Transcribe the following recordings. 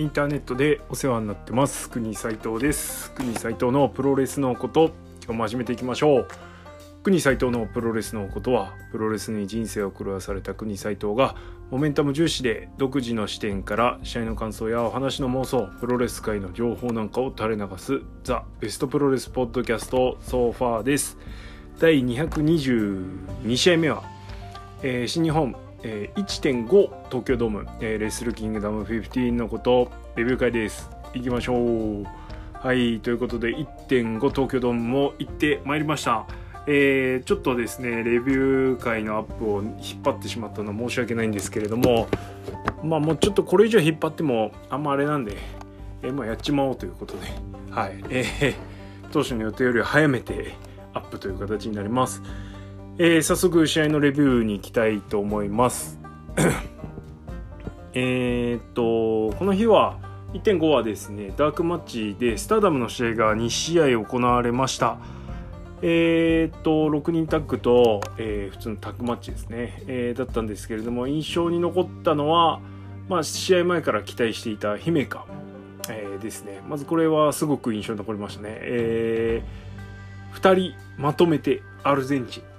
インターネットでお世話になってます。国斉藤です。国斉藤のプロレスのこと今日も始めていきましょう。国斉藤のプロレスのことはプロレスに人生を狂わされた国斉藤がモメンタム重視で独自の視点から試合の感想やお話の妄想プロレス界の情報なんかを垂れ流すザ・ベストプロレスポッドキャストソファーです。第222試合目は、えー、新日本えー、1.5東京ドーム、えー、レスルキングダム15のことレビュー会です。行きましょう。はいということで1.5東京ドームも行ってまいりました。えー、ちょっとですねレビュー会のアップを引っ張ってしまったのは申し訳ないんですけれどもまあもうちょっとこれ以上引っ張ってもあんまあれなんで、えー、まあやっちまおうということで。はいえー、当初の予定より早めてアップという形になります。えー、早速試合のレビューに行きたいと思います。えっとこの日は1.5はですねダークマッチでスターダムの試合が2試合行われました。えっと6人タッグと、えー、普通のタッグマッチですね、えー、だったんですけれども印象に残ったのは、まあ、試合前から期待していた姫香、えー、ですね。まずこれはすごく印象に残りましたね、えー、2人まとめてアルゼンチン。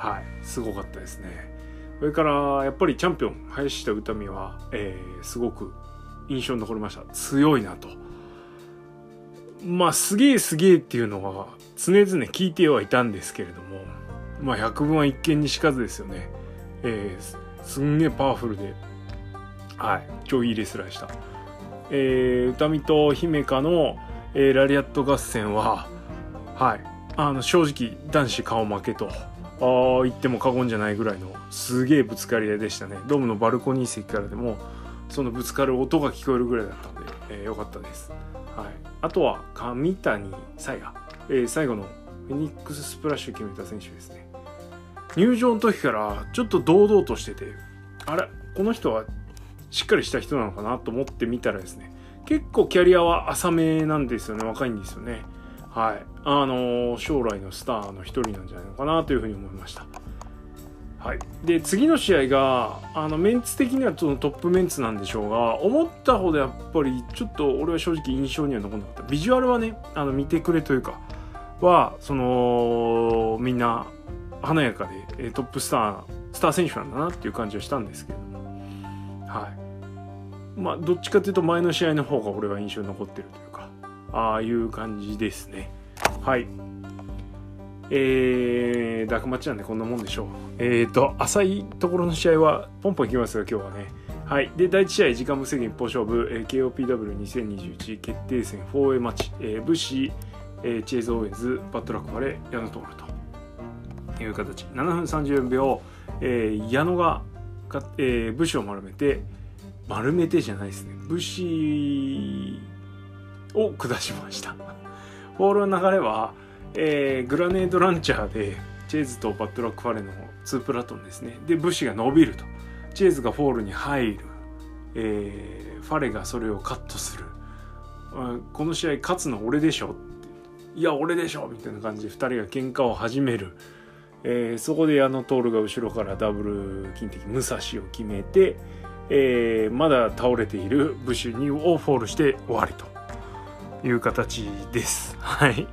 はいすごかったですね。それからやっぱりチャンピオン林下歌美は、えー、すごく印象に残りました。強いなと。まあすげえすげえっていうのは常々聞いてはいたんですけれどもまあ百聞は一見にしかずですよね。えー、すんげえパワフルではい超いいレスラーでした。えー、歌美と姫香の、えー、ラリアット合戦ははいあの正直男子顔負けとあ言っても過言じゃないぐらいのすげえぶつかり合いでしたね。ドームのバルコニー席からでもそのぶつかる音が聞こえるぐらいだったんで、えー、よかったです、はい、あとは上谷沙耶、えー、最後のフェニックススプラッシュ決めた選手ですね。入場の時からちょっと堂々としててあれ？この人はしっかりした人なのかなと思ってみたらですね結構キャリアは浅めなんですよね。若いんですよね。はい、あの将来のスターの一人なんじゃないのかなというふうに思いました。はい、で次の試合があのメンツ的にはそのトップメンツなんでしょうが思ったほどやっぱりちょっと俺は正直印象には残んなかった。ビジュアルはねあの見てくれというかはそのみんな華やかでトップスタースター選手なんだなっていう感じはしたんですけども。はい。まあどっちかというと前の試合の方が俺は印象に残ってるというああいう感じですね。はい。えー、ダークマッチなんでこんなもんでしょう。えーと浅いところの試合はポンポンいきますが今日はね。はい。で第1試合時間無制限一方勝負、えー、KOPW2021 決定戦 4A マッチ、えー、ブッシー、えー、チェイズ・オーエンズバッドラックファレ矢野通と。いう形。7分34秒、えー、矢野がか、えー、 BUSHIを丸めて丸めてじゃないですね。 BUSHIを下しました。ボールの流れは、えー、グラネードランチャーでチェーズとバッドラックファレの2プラトンですね。で BUSHIが伸びると。チェーズがフォールに入る、えー、ファレがそれをカットする。この試合勝つの俺でしょ？いや俺でしょ！みたいな感じで2人が喧嘩を始める、えー、そこで矢野徹が後ろからダブル金的武蔵を決めて、えー、まだ倒れているブッシにをフォールして終わりと。いう形です。はい。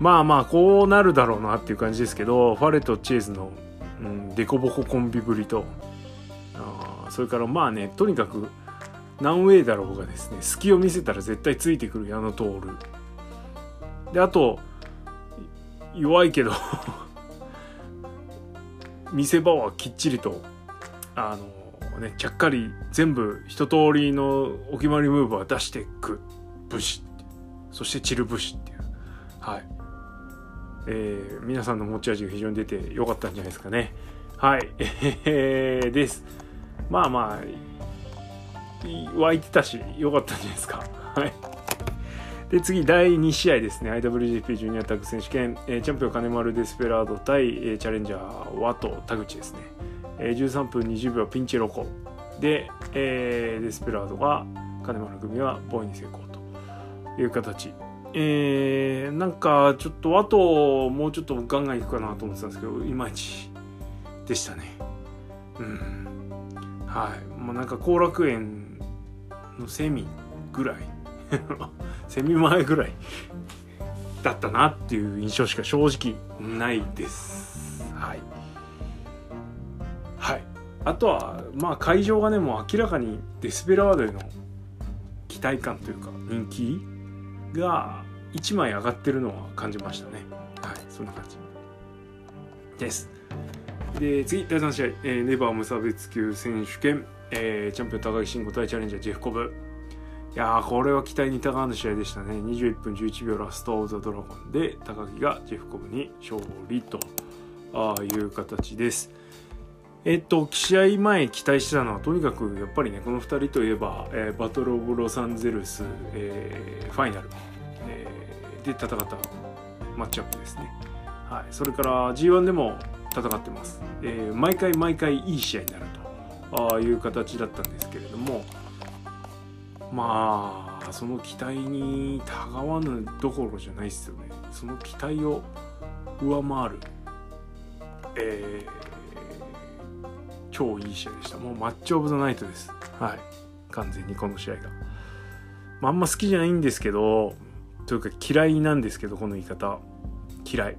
まあまあ、こうなるだろうなっていう感じですけど、ファレとチェーズの、うん、デコボココンビぶりと、あそれからまあね、とにかく、何ウェイだろうがですね、隙を見せたら絶対ついてくる矢野徹。で、あと、弱いけど 見せ場はきっちりと、あのね、ちゃっかり全部一通りのお決まりムーブは出していく武士そしてチルブシっていう。はい。えー、皆さんの持ち味が非常に出てよかったんじゃないですかね。はい、えー、です。まあまあ湧いてたしよかったんじゃないですか。はい。で次第2試合ですね。IWGP ジュニアタッグ選手権、えー、チャンピオン金丸デスペラード対、えー、チャレンジャーワト田口ですね、えー、13分20秒ピンチロコ。で、えー、デスペラードが金丸組はボーイに成功いう形。えー、なんかちょっとあともうちょっとガンガンいくかなと思ってたんですけどいまいちでしたね。うん。はい。もうなんか後楽園のセミぐらい。セミ前ぐらいだったなっていう印象しか正直ないです。はい。はい。あとはまあ会場がねもう明らかにデスペラードへの期待感というか人気が1枚上がってるのは感じましたね。はいそんな感じです。で次第3試合、えー、ネバー無差別級選手権、えー、チャンピオン高木慎吾対チャレンジャージェフコブ。いやーこれは期待にたがわぬ試合でしたね。21分11秒ラスト・オブ・ザ・ドラゴンで高木がジェフコブに勝利とあいう形です。えっと試合前期待してたのはとにかくやっぱりねこの2人といえば、えー、バトル・オブ・ロサンゼルス、えー、ファイナル、えー、で戦ったマッチアップですね、はい、それから G1 でも戦ってます、え、毎回毎回いい試合になるという形だったんですけれどもまあその期待にたがわぬどころじゃないですよね。その期待を上回る、えー、超いい試合でした。もうマッチオブザナイトです。はい。完全にこの試合が、まあ、あんま好きじゃないんですけどというか嫌いなんですけどこの言い方。嫌い。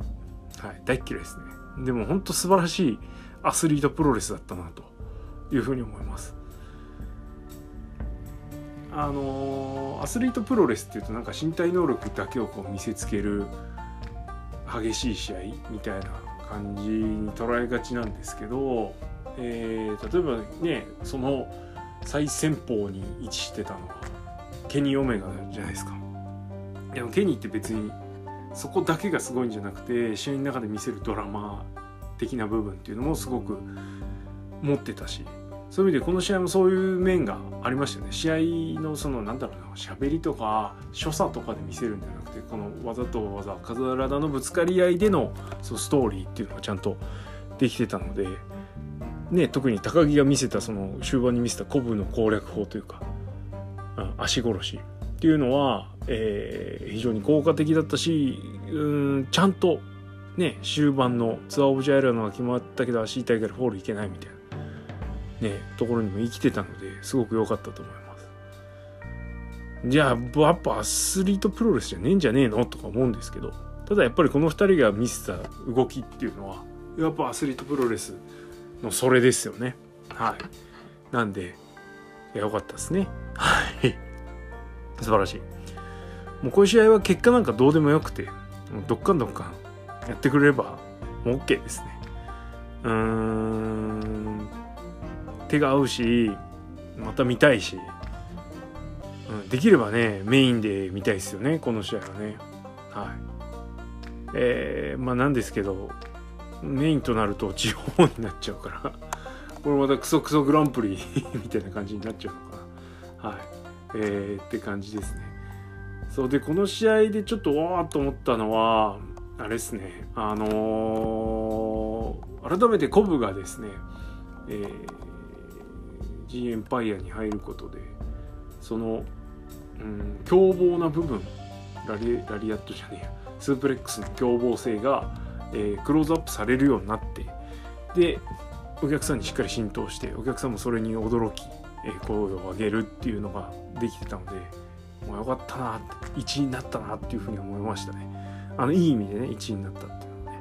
はい。大嫌いですね。でも本当素晴らしいアスリートプロレスだったなというふうに思います。あのアスリートプロレスっていうとなんか身体能力だけをこう見せつける激しい試合みたいな感じに捉えがちなんですけどえー、例えばねその最先鋒に位置してたのはケニー・オメガじゃないですか。でもケニーって別にそこだけがすごいんじゃなくて試合の中で見せるドラマ的な部分っていうのもすごく持ってたしそういう意味でこの試合もそういう面がありましたよね。試合のそのなんだろうな喋りとか所作とかで見せるんじゃなくてこの技と技体のぶつかり合いでのそのストーリーっていうのがちゃんとできてたのでね、特に高木が見せたその終盤に見せた古武の攻略法というか、うん、足殺しっていうのは、えー、非常に効果的だったしうんちゃんとね終盤のツアーオブジャイラのが決まったけど足痛いからフォールいけないみたいな、ね、ところにも生きてたのですごく良かったと思います。じゃあやっぱアスリートプロレスじゃねえんじゃねえのとか思うんですけどただやっぱりこの2人が見せた動きっていうのはやっぱアスリートプロレスのそれですよね。はい。なんでいやよかったですね。はい。素晴らしい。もうこういう試合は結果なんかどうでもよくてどっかんどっかんやってくれればもう OK ですね。うーん。手が合うしまた見たいし、うん、できればねメインで見たいですよねこの試合はね。はい。えー、まあなんですけどメインとなると地方になっちゃうから。これまたクソクソグランプリ みたいな感じになっちゃうのかなはい。えー、って感じですね。そうでこの試合でちょっとわーっと思ったのはあれですね。あのー、改めてコブがですね、えー、G エンパイアに入ることでその、うん、凶暴な部分ラリラリアットじゃねえや。スープレックスの凶暴性がえー、クローズアップされるようになってでお客さんにしっかり浸透してお客さんもそれに驚き、えー、声を上げるっていうのができてたのでもうよかったなって1位になったなっていうふうに思いましたね。あのいい意味でね1位になったっていうのね。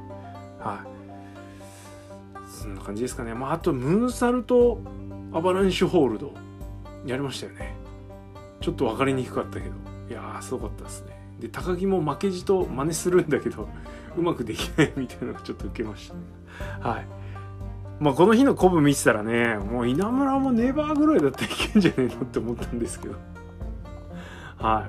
はい。そんな感じですかね。まああとムーンサルとアバランシュホールドやりましたよね。ちょっと分かりにくかったけど。いやーすごかったですね。で高木も負けじと真似するんだけどうまくできないみたいなのがちょっと受けました、はい。まあこの日のコブ見てたらねもう稲村もネバーぐらいだったらいけんじゃねえのって思ったんですけど。は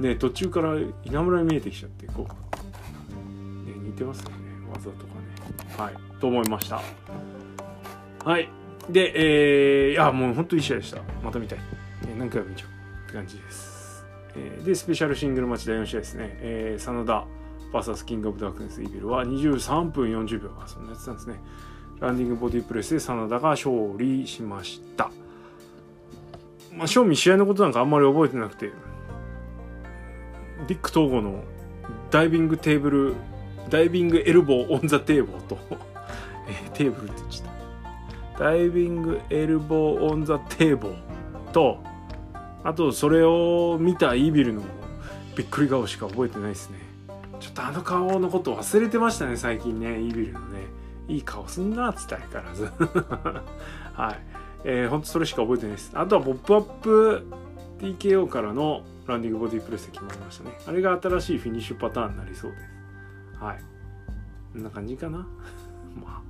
い。ね途中から稲村に見えてきちゃってこう、ね、似てますよね技とかね。はい。と思いました。はい。でえー、いやもう本当いい試合でした。また見たい、ね、何回も見ちゃうって感じです。え、でスペシャルシングルマッチ第4試合ですね、えー、真田。VS キングオブダークネスイビルは23分40秒がそんなやつなんですね。ランディングボディプレスで真田が勝利しました。まあ、正味試合のことなんかあんまり覚えてなくて、ディック東郷のダイビングテーブル、ダイビングエルボー on the table とえー、テーブルって言っちゃった。ダイビングエルボー on the table と、あとそれを見たイービルのびっくり顔しか覚えてないですねちょっとあの顔のこと忘れてましたね最近ねイービルのね。いい顔すんなっつって相変わらず。はい。えー、ほんとそれしか覚えてないです。あとはポップアップ TKO からのランディングボディプレスで決まりましたね。あれが新しいフィニッシュパターンになりそうです。はい。こんな感じかな？まあ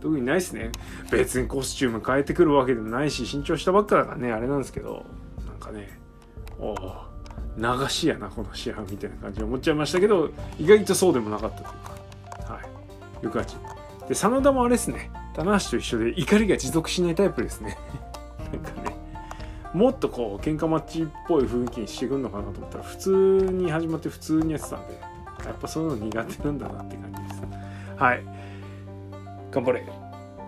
特にないですね。別にコスチューム変えてくるわけでもないし新調したばっかだからねあれなんですけど。なんかねおお流しやなこの試合みたいな感じで思っちゃいましたけど意外とそうでもなかったというか。はい。いう感じで真田もあれですね。棚橋と一緒で怒りが持続しないタイプですね。なんかね。もっとこう喧嘩マッチっぽい雰囲気にしてくんのかなと思ったら普通に始まって普通にやってたんでやっぱそういうの苦手なんだなって感じです。はい。頑張れ。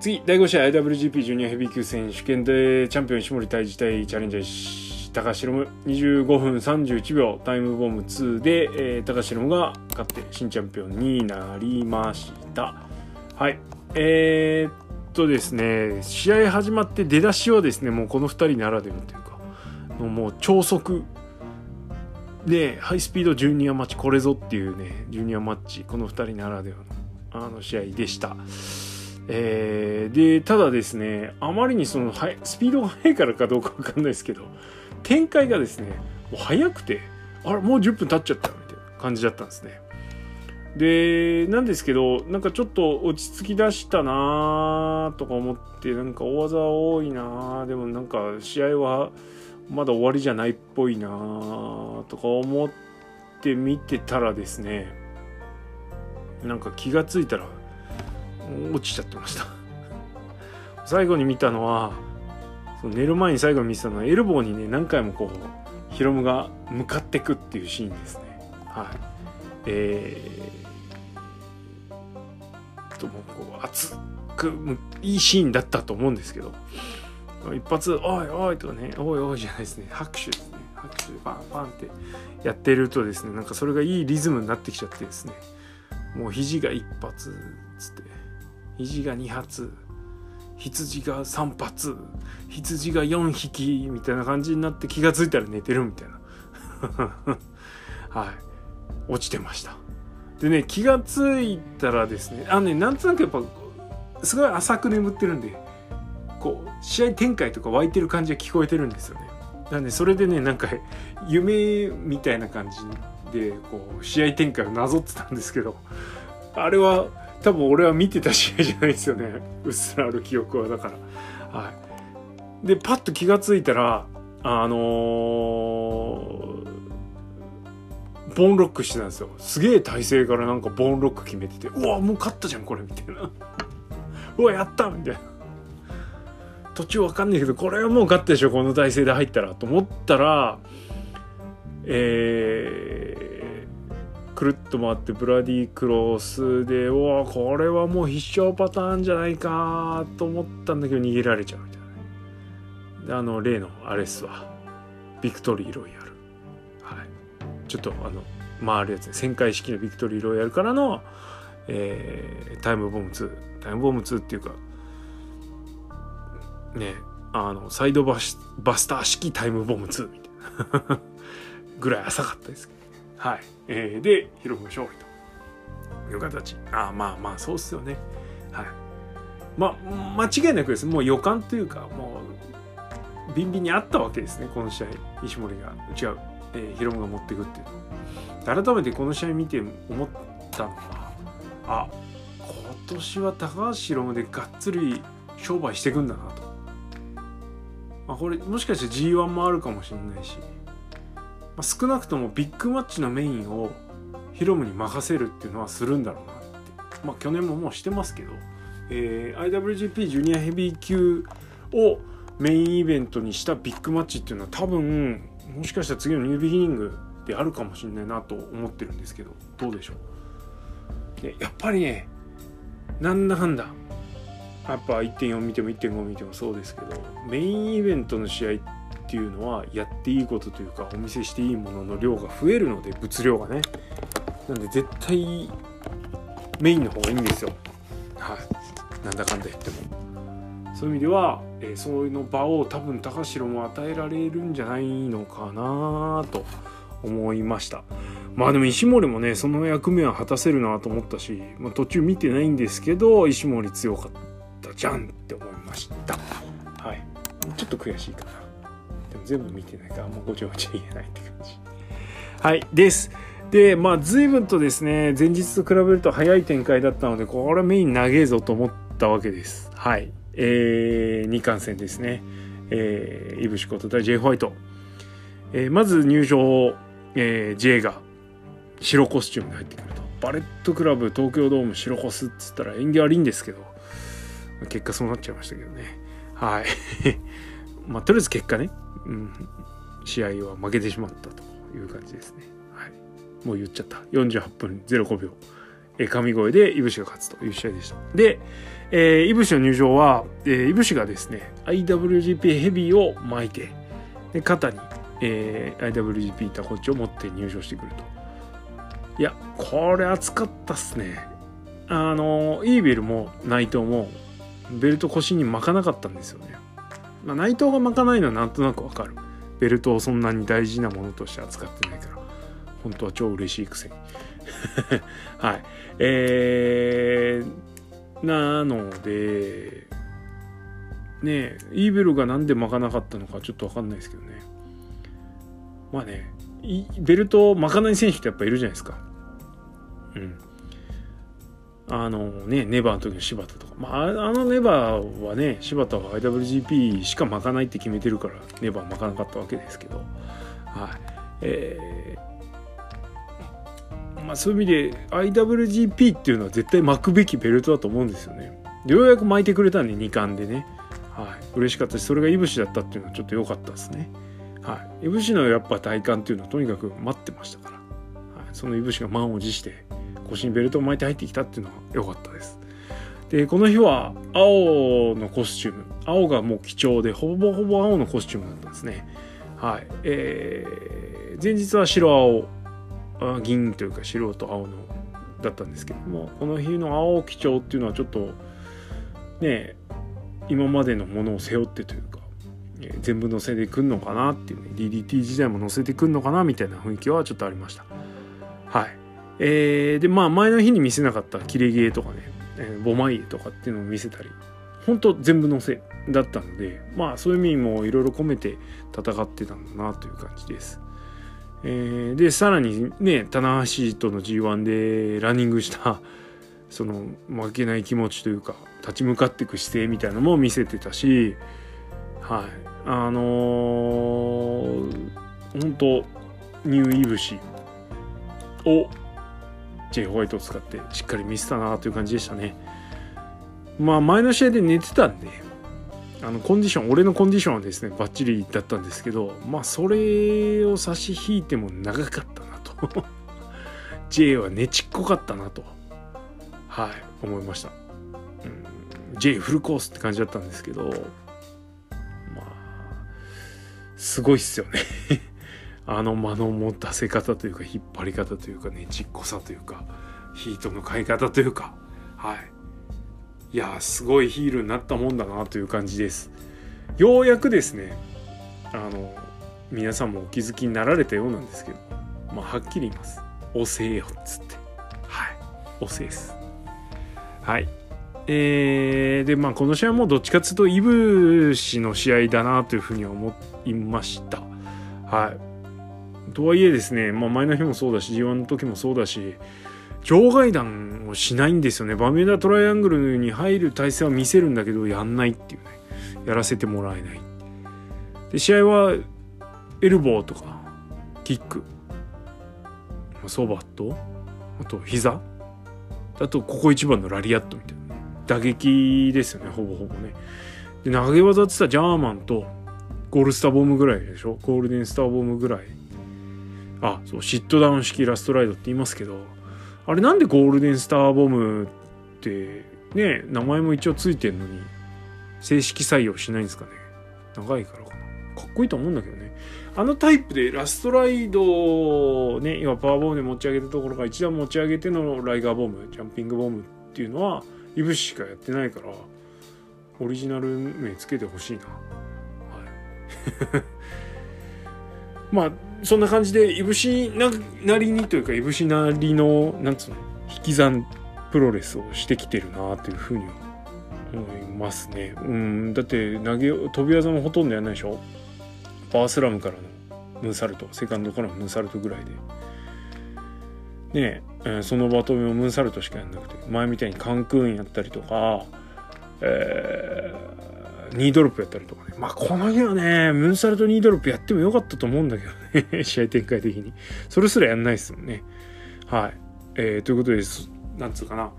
次第5試合 IWGP ジュニアヘビー級選手権でチャンピオン石森対峙対チャレンジャー高橋ロ25分31秒タイムボム2で、えー、高橋ロが勝って新チャンピオンになりました。はい。えー、っとですね試合始まって出だしはですねもうこの2人ならではというかもう超速。でハイスピードジュニアマッチこれぞっていうねジュニアマッチこの2人ならではのあの試合でした。えー、でただですねあまりにそのスピードが速いからかどうか分かんないですけど展開がですねもう速くてあれもう10分経っちゃったみたいな感じだったんですね。でなんですけどなんかちょっと落ち着きだしたなとか思ってなんか大技多いなでもなんか試合はまだ終わりじゃないっぽいなとか思って見てたらですねなんか気がついたら落ちちゃってました最後に見たのはその寝る前に最後に見てたのはエルボーにね何回もこうヒロムが向かってくっていうシーンですね。はい。えー、ともこう熱くいいシーンだったと思うんですけど。一発「おいおい」とかね「おいおい」じゃないですね。拍手ですね。拍手バンバンってやってるとですねなんかそれがいいリズムになってきちゃってですね。もう肘が1発つって。肘が2発。羊が3発羊が4匹みたいな感じになって気が付いたら寝てるみたいな。はい。落ちてました。でね気が付いたらですねあのねなんとなくやっぱすごい浅く眠ってるんでこう試合展開とか湧いてる感じが聞こえてるんですよね。なんでそれでねなんか夢みたいな感じでこう試合展開をなぞってたんですけどあれは多分俺は見てた試合じゃないですよね。うっすらある記憶はだから。はい。でパッと気が付いたらあのー、ボンロックしてたんですよ。すげえ体勢からなんかボンロック決めててうわもう勝ったじゃんこれみたいな。うわやったみたいな。途中わかんないけどこれはもう勝ったでしょこの体勢で入ったらと思ったらえー、くるっと回ってブラディクロスでうわこれはもう必勝パターンじゃないかと思ったんだけど逃げられちゃうみたいな。であの例のあれっすわ。ビクトリーロイヤル。はい。ちょっとあの回るやつね旋回式のビクトリーロイヤルからの、えー、タイムボム2タイムボム2っていうかねあのサイドバスバスター式タイムボム2みたいな。ぐらい浅かったですけど、はい、えー、でヒロム勝利という形。ああまあまあそうっすよね。はい。まあ間違いなくです。もう予感というかもうビンビンにあったわけですねこの試合。石森が。違う、えー、ヒロが持っていくっていう。改めてこの試合見て思ったのはあ今年は高橋ヒロムでがっつり商売していくんだなと。まあ、これもしかして G1 もあるかもしれないし、ま、少なくともビッグマッチのメインをヒロムに任せるっていうのはするんだろうなって。まあ去年ももうしてますけど、えー、IWGP ジュニアヘビー級をメインイベントにしたビッグマッチっていうのは多分もしかしたら次のニュービギニングであるかもしれないなと思ってるんですけどどうでしょう。でやっぱりねなんだかんだ。やっぱ1.4見ても1.5見てもそうですけどメインイベントの試合ってていうのはやっていいことというかお見せしていいものの量が増えるので物量がね。なんで絶対メインの方がいいんですよ。はい。なんだかんだ言っても。そういう意味では、えー、そういうの場を多分高城も与えられるんじゃないのかなと思いました。まあでも石森もねその役目は果たせるなと思ったし、まあ、途中見てないんですけど石森強かったじゃんって思いました。はい。ちょっと悔しいかな。全部見てないからあんまごちゃごちゃ言えないって感じ。はいです。でまあ随分とですね前日と比べると早い展開だったのでこれメイン長えぞと思ったわけです。はい。えー、2巻戦ですね。えー、イブシコと対 J ホワイト、えー、まず入場、えー、J が白コスチュームで入ってくると。バレットクラブ東京ドーム白コスっつったら縁起悪いんですけど結果そうなっちゃいましたけどね。はい。まあとりあえず結果ね、うん、試合は負けてしまったという感じですね。はい。もう言っちゃった。48分05秒。え神声でいぶしが勝つという試合でした。で、えー、いぶしの入場は、えー、いぶしがですね IWGP ヘビーを巻いてで肩に、えー、IWGP タコッチを持って入場してくると。いやこれ熱かったっすね。あのイーベルも内藤もベルト腰に巻かなかったんですよね、まあ、内藤が巻かないのはなんとなくわかる。ベルトをそんなに大事なものとして扱ってないから。本当は超嬉しいくせに。はい。えー、なのでねイーベルが何で巻かなかったのかちょっと分かんないですけどね。まあねベルトを巻かない選手ってやっぱいるじゃないですか。うん。あのねネバーの時の柴田とか。まああのネバーはね柴田は IWGP しか巻かないって決めてるからネバー巻かなかったわけですけど。はい。えー、まあそういう意味で IWGP っていうのは絶対巻くべきベルトだと思うんですよね。ようやく巻いてくれたんで2冠でね。はい。嬉しかったしそれがいぶしだったっていうのはちょっと良かったですね。はい、いぶしのやっぱ体感っていうのはとにかく待ってましたから、はい、そのいぶしが満を持して腰にベルトを巻いて入ってきたっていうのは良かったです。でこの日は青のコスチューム。青がもう貴重でほぼほぼ青のコスチュームだったんですね。はい。えー、前日は白青。あ銀というか白と青のだったんですけどもこの日の青基調っていうのはちょっとね今までのものを背負ってというか全部載せてくんのかなっていうね DDT 時代も載せてくんのかなみたいな雰囲気はちょっとありました。はい。えー、でまあ前の日に見せなかった切れ毛とかね、えー、ボマイエとかっていうのを見せたり本当全部載せだったのでまあそういう意味もいろいろ込めて戦ってたんだなという感じです。えー、でさらにね棚橋との G1 でランニングしたその負けない気持ちというか立ち向かっていく姿勢みたいなのも見せてたしはい。あのー、本当ニューイブシを J ホワイトを使ってしっかり見せたなという感じでしたね。まあ前の試合で寝てたんであのコンディション俺のコンディションはですねバッチリだったんですけどまあそれを差し引いても長かったなと。J はねちっこかったなと。はい思いました、うん、J フルコースって感じだったんですけどまあすごいっすよね。あの間の持たせ方というか引っ張り方というかねちっこさというかヒートの買い方というか。はい。いやすごいヒールになったもんだなという感じです。ようやくですねあの皆さんもお気づきになられたようなんですけどまあはっきり言います。遅えよっつって。はい。遅えです。はい。えー、でまあこの試合もどっちかっていうとイブ氏の試合だなというふうに思いました。はい。とはいえですね、まあ、前の日もそうだし G1 の時もそうだし場外弾をしないんですよね。バミューダトライアングルに入る体勢は見せるんだけどやんないっていうね。やらせてもらえないで試合はエルボーとかキック。ソバット。あと膝。あとここ一番のラリアットみたいな。打撃ですよねほぼほぼね。で投げ技って言ったらジャーマンとゴールスターボムぐらいでしょ？ゴールデンスターボムぐらい。あそうシットダウン式ラストライドって言いますけどあれなんでゴールデンスターボムってね名前も一応ついてんのに正式採用しないんですかね。長いからかな。かっこいいと思うんだけどね。あのタイプでラストライドをね今パワーボムで持ち上げたところから一段持ち上げてのライガーボムジャンピングボムっていうのはいぶししかやってないからオリジナル名つけてほしいな。はい。まあそんな感じでいぶしななりにというかいぶしなりのなんつうの引き算プロレスをしてきてるなというふうに思いますね。うん。だって投げ飛び技もほとんどやんないでしょ？パワースラムからのムーサルトセカンドからのムーサルトぐらいで。ねえそのバトンもムーサルトしかやんなくて前みたいにカンクーンやったりとかえー、ニードロップやったりとかね。まあ、この日はね、ムーンサルトニードロップやってもよかったと思うんだけどね。試合展開的に。それすらやんないですよね。はい。えー、ということです。なんつうかな。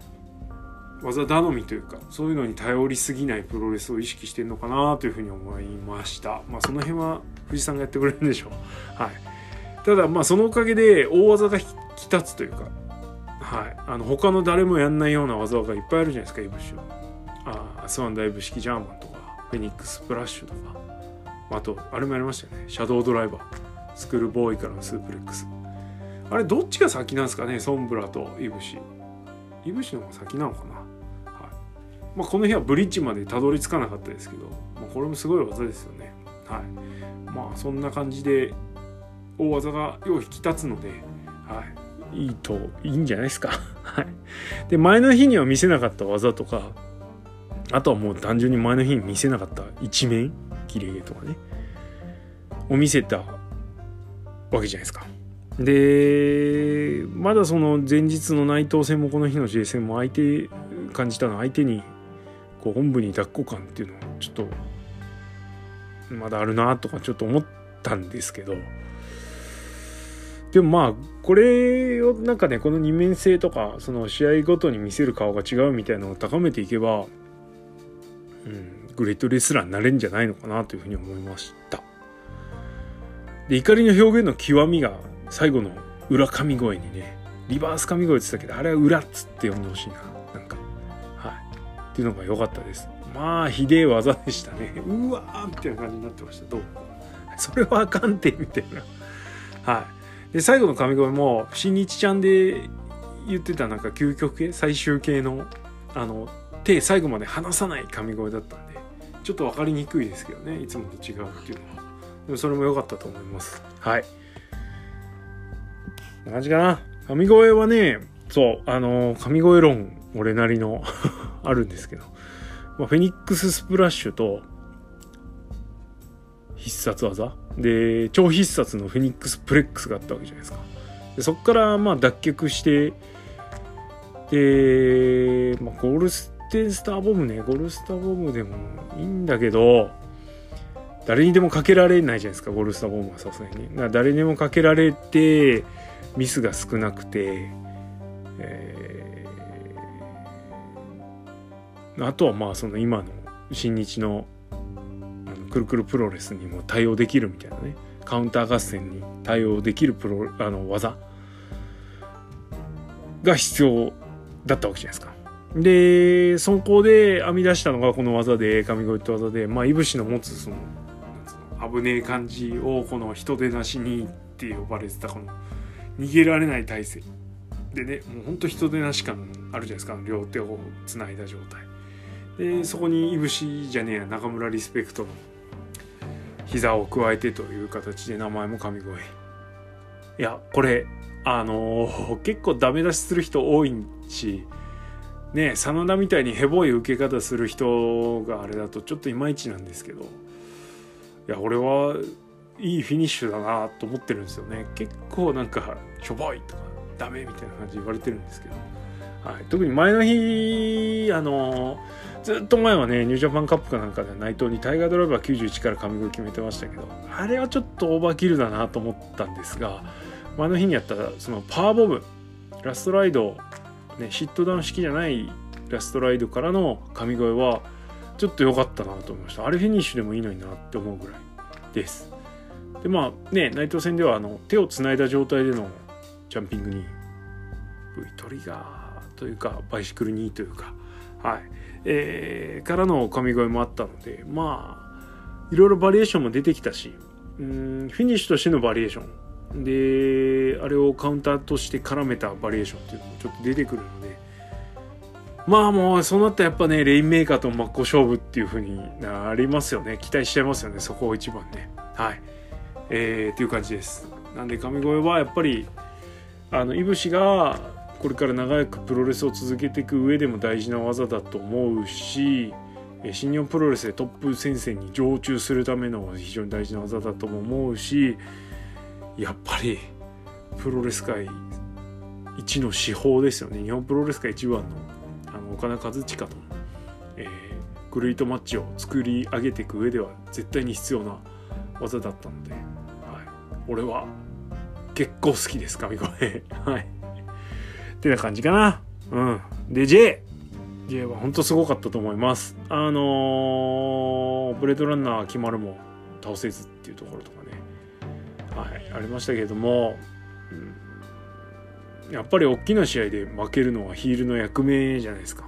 技頼みというか、そういうのに頼りすぎないプロレスを意識してるのかなというふうに思いました。まあ、その辺は藤さんがやってくれるんでしょう。はい。ただ、まあ、そのおかげで大技が引き立つというか、はい。あの、他の誰もやんないような技がいっぱいあるじゃないですか、イブシは。あスワンダイブ式ジャーマンとかフェニックスプラッシュとかあとあれもやりましたよね。シャドウドライバー。スクールボーイからのスープレックス。あれどっちが先なんですかね？ソンブラとイブシ。イブシの方が先なのかな？はい。まあこの日はブリッジまでたどり着かなかったですけど、まあ、これもすごい技ですよね。はい。まあそんな感じで大技がよう引き立つのではい。いいといいんじゃないですか？はい。で前の日には見せなかった技とかあとはもう単純に前の日に見せなかった一面切れ毛とかねを見せたわけじゃないですか。でまだその前日の内藤戦もこの日の J 戦も相手感じたの相手にこう本部に抱っこ感っていうのはちょっとまだあるなとかちょっと思ったんですけどでもまあこれをなんかねこの二面性とかその試合ごとに見せる顔が違うみたいなのを高めていけばうん、グレートレスラーになれるんじゃないのかなというふうに思いました。で怒りの表現の極みが最後の裏神声にねリバース神声って言ったけどあれは裏っつって呼んでほしいな。なんか。はい。っていうのが良かったです。まあひでえ技でしたね。うわーみたいな感じになってました。どう？それはあかんてみたいな。はい。で最後の神声も新日ちゃんで言ってたなんか究極系最終形のあの手最後まで離さない神声だったんでちょっと分かりにくいですけどねいつもと違うっていうのは。でもそれも良かったと思います。はい。こんな感じかな。神声はねそうあの神声論俺なりの あるんですけど、まあ、フェニックススプラッシュと必殺技。で超必殺のフェニックスプレックスがあったわけじゃないですか。でそこからまあ脱却してで、まあ、ゴールステンスターボムねゴルスターボムでもいいんだけど誰にでもかけられないじゃないですかゴルスターボムはさすがにだから誰にもかけられてミスが少なくて、えー、あとはまあその今の新日のあのくるくるプロレスにも対応できるみたいなねカウンター合戦に対応できるプロあの技が必要だったわけじゃないですか。でそこで編み出したのがこの技で神声って技でまあいぶしの持つその危ねえ感じをこの人手なしにって呼ばれてたこの逃げられない体勢。でねもうほんと人手なし感あるじゃないですか両手をつないだ状態。でそこにいぶしじゃねえや中村リスペクトの膝を加えてという形で名前も神声。いやこれあのー、結構ダメ出しする人多いしね真田みたいにヘボい受け方する人があれだとちょっといまいちなんですけど。いや俺はいいフィニッシュだなと思ってるんですよね。結構なんかしょぼいとかダメみたいな感じ言われてるんですけど、はい、特に前の日あのずっと前はねニュージャパンカップかなんかで内藤にタイガードライバー91から神声決めてましたけどあれはちょっとオーバーキルだなと思ったんですが前の日にやったそのパワーボムラストライドね、シットダウン式じゃないラストライドからの神声はちょっと良かったなと思いました。あれフィニッシュでもいいのになって思うぐらいです。でまあね内藤戦ではあの手をつないだ状態でのジャンピングに V トリガーというかバイシクル2というかはい。えー、からの神声もあったのでまあいろいろバリエーションも出てきたしうんフィニッシュとしてのバリエーションであれをカウンターとして絡めたバリエーションっていうのもちょっと出てくるのでまあもうそうなったらやっぱねレインメーカーと真っ向勝負っていう風になりますよね。期待しちゃいますよねそこを一番ね。はい。えー、っていう感じです。なんで神声はやっぱりあのいぶしがこれから長くプロレスを続けていく上でも大事な技だと思うし新日本プロレスでトップ戦線に常駐するための非常に大事な技だとも思うしやっぱりプロレス界一の至宝ですよね。日本プロレス界一番のあの岡田和親との、えー、グレートマッチを作り上げていく上では絶対に必要な技だったので、はい、俺は結構好きです神声 はい。ってな感じかな。うん。で J J は本当すごかったと思います。あのー、ブレードランナー決まるも倒せずっていうところとかはいありましたけれども、うん、やっぱり大きな試合で負けるのはヒールの役目じゃないですか。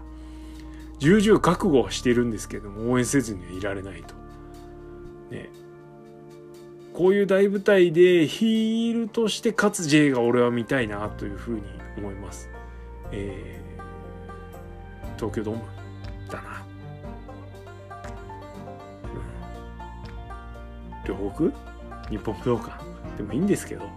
重々覚悟はしてるんですけども応援せずにはいられないと。ね。こういう大舞台でヒールとして勝つ J が俺は見たいなというふうに思います。えー、東京ドームだな。うん、両国？日本武道館でもいいんですけど、はい。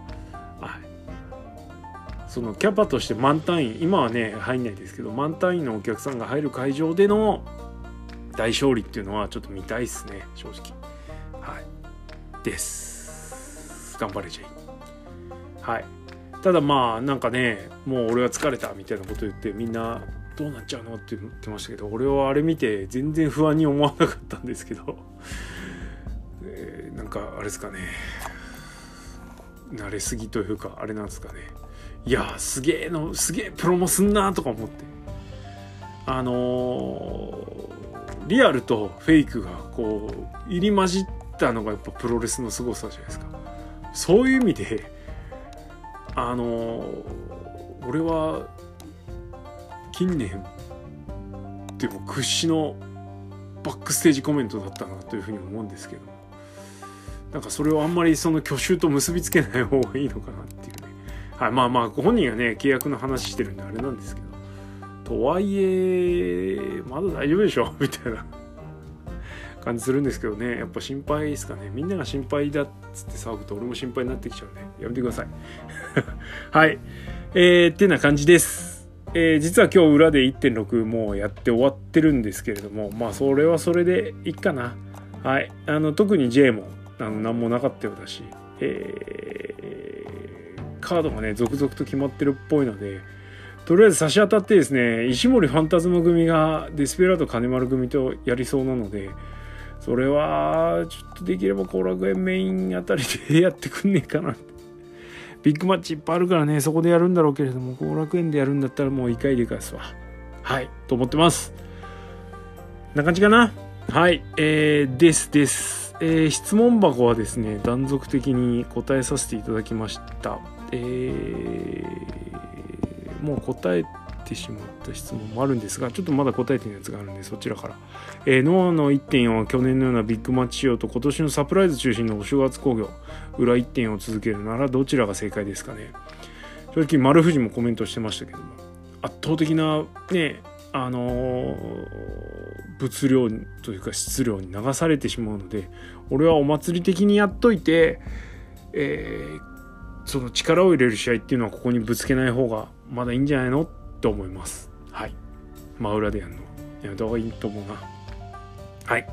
そのキャパとして満単位、今はね、入んないですけど、満単位のお客さんが入る会場での大勝利っていうのはちょっと見たいっすね、正直。はい。です。頑張れじゃい。はい。ただまあなんかねもう俺は疲れたみたいなこと言ってみんなどうなっちゃうのって言ってましたけど俺はあれ見て全然不安に思わなかったんですけど、えー、なんかあれですかね慣れすぎというかあれなんですかね。いやすげえのすげえプロもすんなとか思って。あのー、リアルとフェイクがこう入り混じったのがやっぱプロレスの凄さじゃないですか。そういう意味であの俺は近年でも屈指のバックステージコメントだったなというふうに思うんですけど。なんかそれをあんまりその去就と結びつけない方がいいのかなっていうね。はいまあまあご本人がね契約の話してるんであれなんですけど。とはいえまだ大丈夫でしょ？みたいな。感じするんですけどね。やっぱ心配ですかね。みんなが心配だっつって騒ぐと俺も心配になってきちゃうんでやめてください。はい。えー、ってな感じです。えー、実は今日裏で1.6もうやって終わってるんですけれどもまあそれはそれでいいかな。はい。あの特に J もあの何もなかったようだし。えー、カードがね続々と決まってるっぽいのでとりあえず差し当たってですね石森ファンタズム組がデスペラード金丸組とやりそうなのでそれはちょっとできれば後楽園メインあたりでやってくんねえかなビッグマッチいっぱいあるからねそこでやるんだろうけれども後楽園でやるんだったらもう一回でかすわ。はいと思ってます。な感じかな？はいえー、ですです。えー、質問箱はですね断続的に答えさせていただきました。えー、もう答えてしまった質問もあるんですがちょっとまだ答えてないやつがあるんでそちらから、えー、ノアの1.4は去年のようなビッグマッチ仕様と今年のサプライズ中心のお正月工業裏1.4を続けるならどちらが正解ですかね。正直丸藤もコメントしてましたけども。圧倒的なねあのー、物量というか質量に流されてしまうので俺はお祭り的にやっといて、えー、その力を入れる試合っていうのはここにぶつけない方がまだいいんじゃないのと思います。はい。真裏でやるの。やめた方がいいと思うな。はい。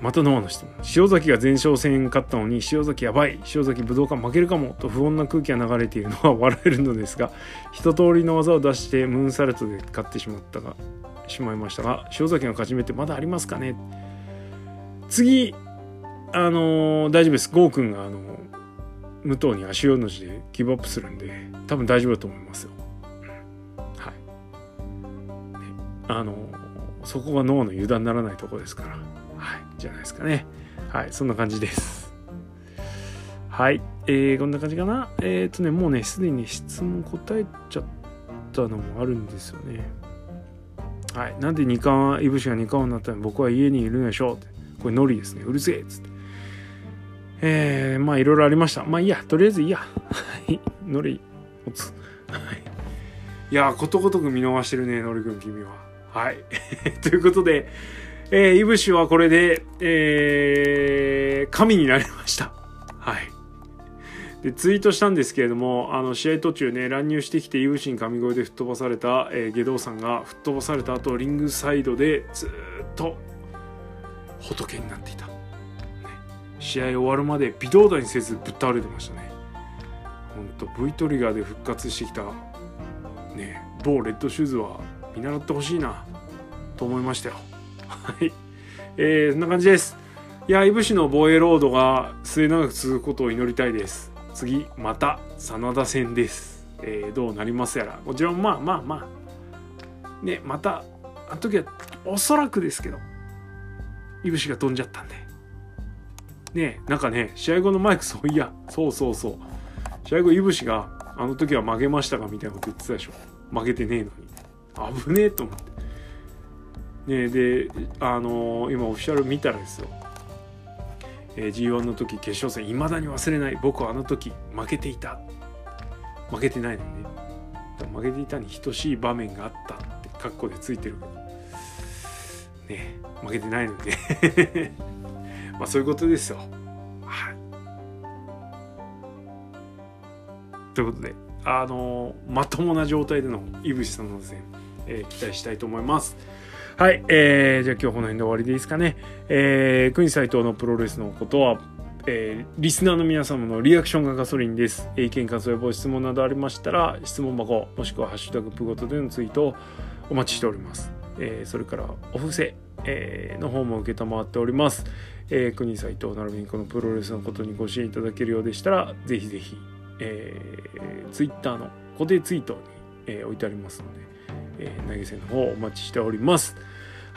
またノアの質問。塩崎が前哨戦勝ったのに塩崎やばい。塩崎武道館負けるかも。と不穏な空気が流れているのは笑えるのですが一通りの技を出してムーンサルトで勝ってしまったがしまいましたが塩崎の勝ち目ってまだありますかね？次あのー、大丈夫です郷君があの武藤に足4の字でギブアップするんで多分大丈夫だと思いますよはいあのそこが脳の油断ならないとこですから、はい、じゃないですかね。はい、そんな感じです。はい、えー、こんな感じかな？えっ、ー、とね、もうね、すでに質問答えちゃったのもあるんですよね。はい、なんで二冠、いぶしが二冠になったの？僕は家にいるんでしょうって。これノリですね。うるせえっつって。えー、まあいろいろありました。まあいいや、とりあえずいいや。はい、ノリ、持つ。はい。いやことごとく見逃してるねのりくん君ははい ということでえー、いぶしはこれで、えー、神になりましたはいでツイートしたんですけれどもあの試合途中ね乱入してきていぶしに神声で吹っ飛ばされた、えー、下道さんが吹っ飛ばされた後リングサイドでずっと仏になっていた、ね、試合終わるまで微動だにせずぶっ倒れてましたね。ほんと V トリガーで復活してきた。ね。某レッドシューズは見習ってほしいなと思いましたよ。はい。えー、そんな感じです。いやいぶしの防衛ロードが末永く続くことを祈りたいです。次また真田戦です、えー、どうなりますやら。もちろんまあまあまあ。ねまたあの時はおそらくですけどいぶしが飛んじゃったんで。ねなんかね試合後のマイクそういやそうそうそう。試合後いぶしがあの時は負けましたかみたいなこと言ってたでしょ。負けてねえのに。危ねえと思って。ねであのー、今オフィシャル見たらですよ、えー、G1 の時決勝戦いまだに忘れない。僕はあの時負けていた。負けてないのにね。負けていたに等しい場面があった。ってカッコでついてるけど。ね負けてないので まあそういうことですよ。はい。ということであのまともな状態での井渕さんの戦、えー、期待したいと思います。はい、えー、じゃあ今日この辺で終わりでいいですかね。えー、国斎藤のプロレスのことは、えー、リスナーの皆様のリアクションがガソリンです。意見、感想やご質問などありましたら、質問箱、もしくはハッシュタグプごとでのツイートをお待ちしております。えー、それから、お布施、えー、の方も受けたまっております。えー、国斎藤並びにこのプロレスのことにご支援いただけるようでしたら、ぜひぜひ、えー、ツイッターの固定ツイートに、えー、置いてありますので、えー、投げ銭の方お待ちしております。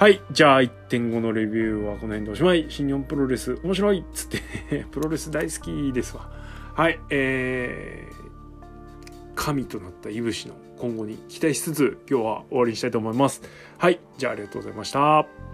はい。じゃあ、1.5のレビューはこの辺でおしまい。新日本プロレス、面白いっつって プロレス大好きですわ。はい。えー、神となったいぶしの今後に期待しつつ、今日は終わりにしたいと思います。はい。じゃあ、ありがとうございました。